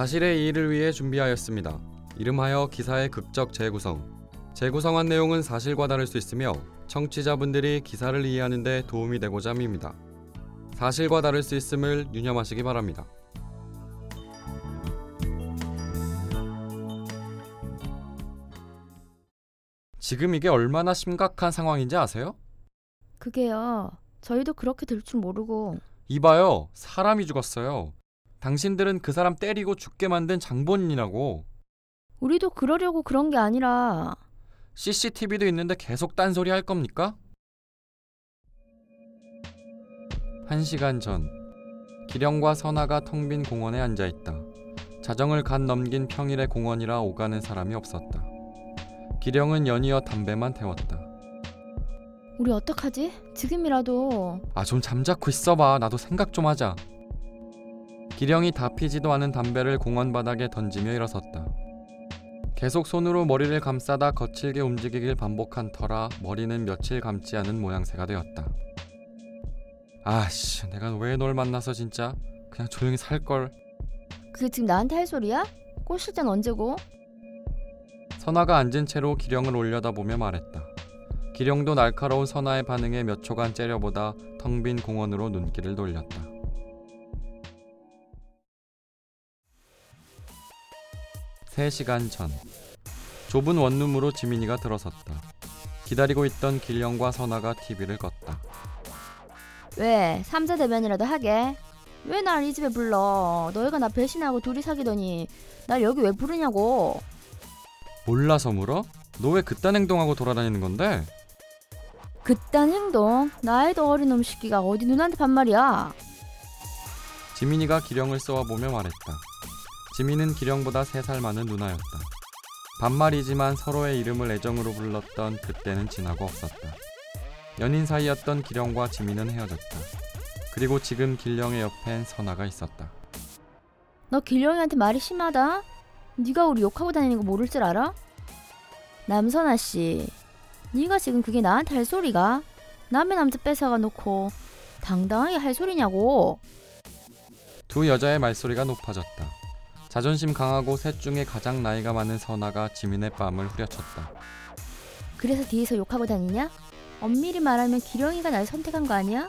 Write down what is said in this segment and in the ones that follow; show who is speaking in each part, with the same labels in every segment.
Speaker 1: 사실의 이의를 위해 준비하였습니다. 이름하여 기사의 극적 재구성. 재구성한 내용은 사실과 다를 수 있으며 청취자분들이 기사를 이해하는 데 도움이 되고자 합니다. 사실과 다를 수 있음을 유념하시기 바랍니다. 지금 이게 얼마나 심각한 상황인지 아세요?
Speaker 2: 그게요. 저희도 그렇게 될 줄 모르고
Speaker 1: 이봐요. 사람이 죽었어요. 당신들은 그 사람 때리고 죽게 만든 장본인이라고.
Speaker 2: 우리도 그러려고 그런 게 아니라
Speaker 1: CCTV도 있는데 계속 딴소리 할 겁니까? 한 시간 전 기령과 선아가 텅 빈 공원에 앉아 있다. 자정을 간 넘긴 평일의 공원이라 오가는 사람이 없었다. 기령은 연이어 담배만 태웠다.
Speaker 2: 우리 어떡하지? 지금이라도
Speaker 1: 아 좀 잠자코 있어봐. 나도 생각 좀 하자. 기령이 다 피지도 않은 담배를 공원 바닥에 던지며 일어섰다. 계속 손으로 머리를 감싸다 거칠게 움직이길 반복한 터라 머리는 며칠 감지 않은 모양새가 되었다. 아씨, 내가 왜 널 만나서 진짜 그냥 조용히 살 걸.
Speaker 2: 그게 지금 나한테 할 소리야? 꼬실 땐 언제고?
Speaker 1: 선아가 앉은 채로 기령을 올려다보며 말했다. 기령도 날카로운 선아의 반응에 몇 초간 째려보다 텅 빈 공원으로 눈길을 돌렸다. 세 시간 전 좁은 원룸으로 지민이가 들어섰다. 기다리고 있던 기령과 선아가 TV를 껐다.
Speaker 2: 왜? 삼자 대면이라도 하게? 왜 날 이 집에 불러? 너희가 나 배신하고 둘이 사귀더니 날 여기 왜 부르냐고?
Speaker 1: 몰라서 물어? 너 왜 그딴 행동하고 돌아다니는 건데?
Speaker 2: 그딴 행동? 나이도 어린 놈 새끼가 어디 누나한테 반말이야?
Speaker 1: 지민이가 기령을 쏘아보며 말했다. 지민은 기령보다 3살 많은 누나였다. 반말이지만 서로의 이름을 애정으로 불렀던 그때는 지나고 없었다. 연인 사이였던 기령과 지민은 헤어졌다. 그리고 지금 기령의 옆엔 선아가 있었다.
Speaker 2: 너 길령이한테 말이 심하다? 네가 우리 욕하고 다니는 거 모를 줄 알아? 남선아 씨, 네가 지금 그게 나한테 할 소리가? 남의 남자 뺏어가 놓고 당당하게 할 소리냐고?
Speaker 1: 두 여자의 말소리가 높아졌다. 자존심 강하고 셋 중에 가장 나이가 많은 선아가 지민의 뺨을 후려쳤다.
Speaker 2: 그래서 뒤에서 욕하고 다니냐? 엄밀히 말하면 기령이가 날 선택한 거 아니야?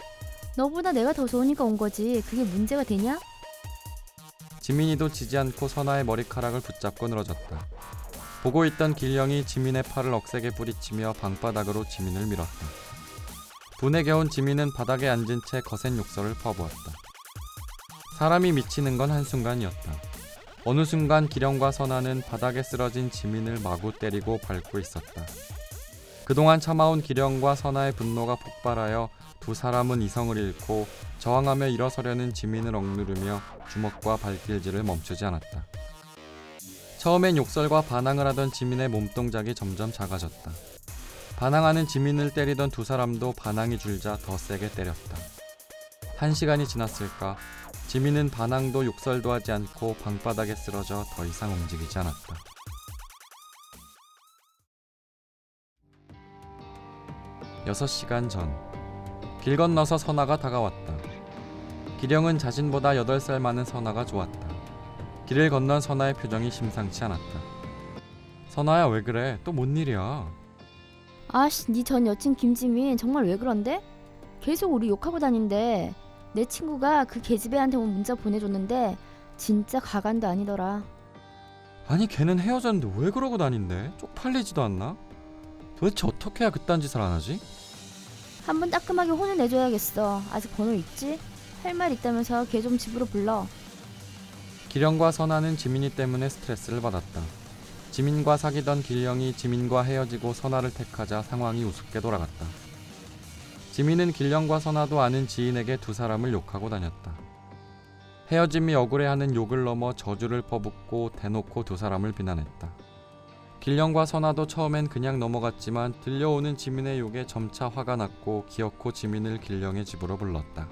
Speaker 2: 너보다 내가 더 좋으니까 온 거지. 그게 문제가 되냐?
Speaker 1: 지민이도 지지 않고 선아의 머리카락을 붙잡고 늘어졌다. 보고 있던 길령이 지민의 팔을 억세게 부리치며 방바닥으로 지민을 밀었다. 분에 겨운 지민은 바닥에 앉은 채 거센 욕설을 퍼부었다. 사람이 미치는 건 한순간이었다. 어느 순간 기령과 선아는 바닥에 쓰러진 지민을 마구 때리고 밟고 있었다. 그동안 참아온 기령과 선아의 분노가 폭발하여 두 사람은 이성을 잃고 저항하며 일어서려는 지민을 억누르며 주먹과 발길질을 멈추지 않았다. 처음엔 욕설과 반항을 하던 지민의 몸동작이 점점 작아졌다. 반항하는 지민을 때리던 두 사람도 반항이 줄자 더 세게 때렸다. 한 시간이 지났을까 지민은 반항도 욕설도 하지 않고 방바닥에 쓰러져 더 이상 움직이지 않았다. 여섯 시간 전, 길 건너서 선아가 다가왔다. 기령은 자신보다 8살 많은 선아가 좋았다. 길을 건넌 선아의 표정이 심상치 않았다. 선아야 왜 그래? 또 뭔 일이야?
Speaker 2: 아씨, 네 전 여친 김지민 정말 왜 그런데? 계속 우리 욕하고 다닌대. 내 친구가 그 계집애한테 온 문자 보내줬는데 진짜 가관도 아니더라.
Speaker 1: 아니 걔는 헤어졌는데 왜 그러고 다닌대? 쪽팔리지도 않나? 도대체 어떻게 해야 그딴 짓을 안 하지?
Speaker 2: 한 번 따끔하게 혼을 내줘야겠어. 아직 번호 있지? 할 말 있다면서 걔 좀 집으로 불러.
Speaker 1: 기령과 선아는 지민이 때문에 스트레스를 받았다. 지민과 사귀던 길령이 지민과 헤어지고 선아를 택하자 상황이 우습게 돌아갔다. 지민은 길령과 선아도 아는 지인에게 두 사람을 욕하고 다녔다. 헤어짐이 억울해하는 욕을 넘어 저주를 퍼붓고 대놓고 두 사람을 비난했다. 길령과 선아도 처음엔 그냥 넘어갔지만 들려오는 지민의 욕에 점차 화가 났고 기어코 지민을 길령의 집으로 불렀다.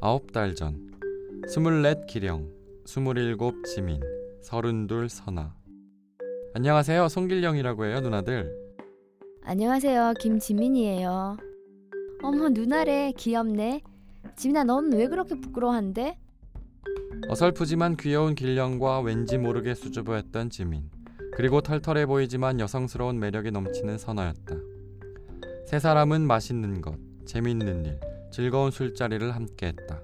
Speaker 1: 아홉 달 전, 스물넷 기령, 스물일곱 지민, 서른둘 선아. 안녕하세요, 송길령이라고 해요, 누나들.
Speaker 2: 안녕하세요. 김지민이에요. 어머, 누나래. 귀엽네. 지민아 넌 왜 그렇게 부끄러워한대?
Speaker 1: 어설프지만 귀여운 길령과 왠지 모르게 수줍어했던 지민 그리고 털털해 보이지만 여성스러운 매력이 넘치는 선아였다. 세 사람은 맛있는 것, 재미있는 일, 즐거운 술자리를 함께했다.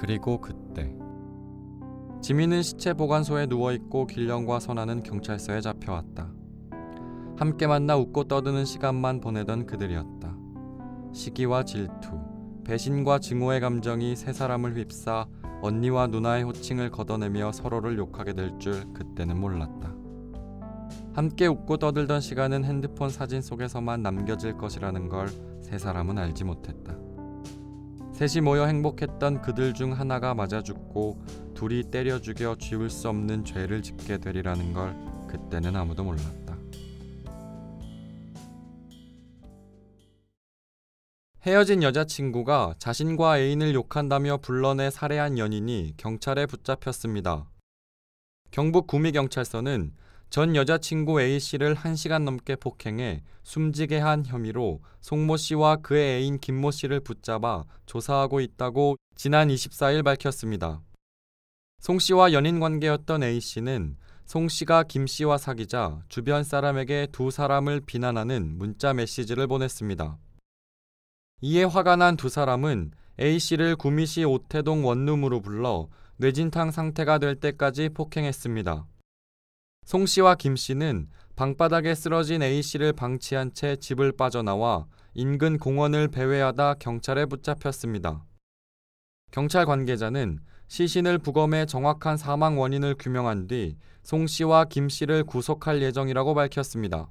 Speaker 1: 그리고 그때 지민은 시체 보관소에 누워 있고 길령과 선아는 경찰서에 잡혀왔다. 함께 만나 웃고 떠드는 시간만 보내던 그들이었다. 시기와 질투, 배신과 증오의 감정이 세 사람을 휩싸 언니와 누나의 호칭을 걷어내며 서로를 욕하게 될 줄 그때는 몰랐다. 함께 웃고 떠들던 시간은 핸드폰 사진 속에서만 남겨질 것이라는 걸 세 사람은 알지 못했다. 셋이 모여 행복했던 그들 중 하나가 맞아 죽고 둘이 때려 죽여 지울 수 없는 죄를 짓게 되리라는 걸 그때는 아무도 몰랐다. 헤어진 여자친구가 자신과 애인을 욕한다며 불러내 살해한 연인이 경찰에 붙잡혔습니다. 경북 구미경찰서는 전 여자친구 A씨를 1시간 넘게 폭행해 숨지게 한 혐의로 송모 씨와 그의 애인 김모 씨를 붙잡아 조사하고 있다고 지난 24일 밝혔습니다. 송 씨와 연인 관계였던 A씨는 송 씨가 김 씨와 사귀자 주변 사람에게 두 사람을 비난하는 문자 메시지를 보냈습니다. 이에 화가 난 두 사람은 A씨를 구미시 오태동 원룸으로 불러 뇌진탕 상태가 될 때까지 폭행했습니다. 송 씨와 김 씨는 방바닥에 쓰러진 A씨를 방치한 채 집을 빠져나와 인근 공원을 배회하다 경찰에 붙잡혔습니다. 경찰 관계자는 시신을 부검해 정확한 사망 원인을 규명한 뒤 송 씨와 김 씨를 구속할 예정이라고 밝혔습니다.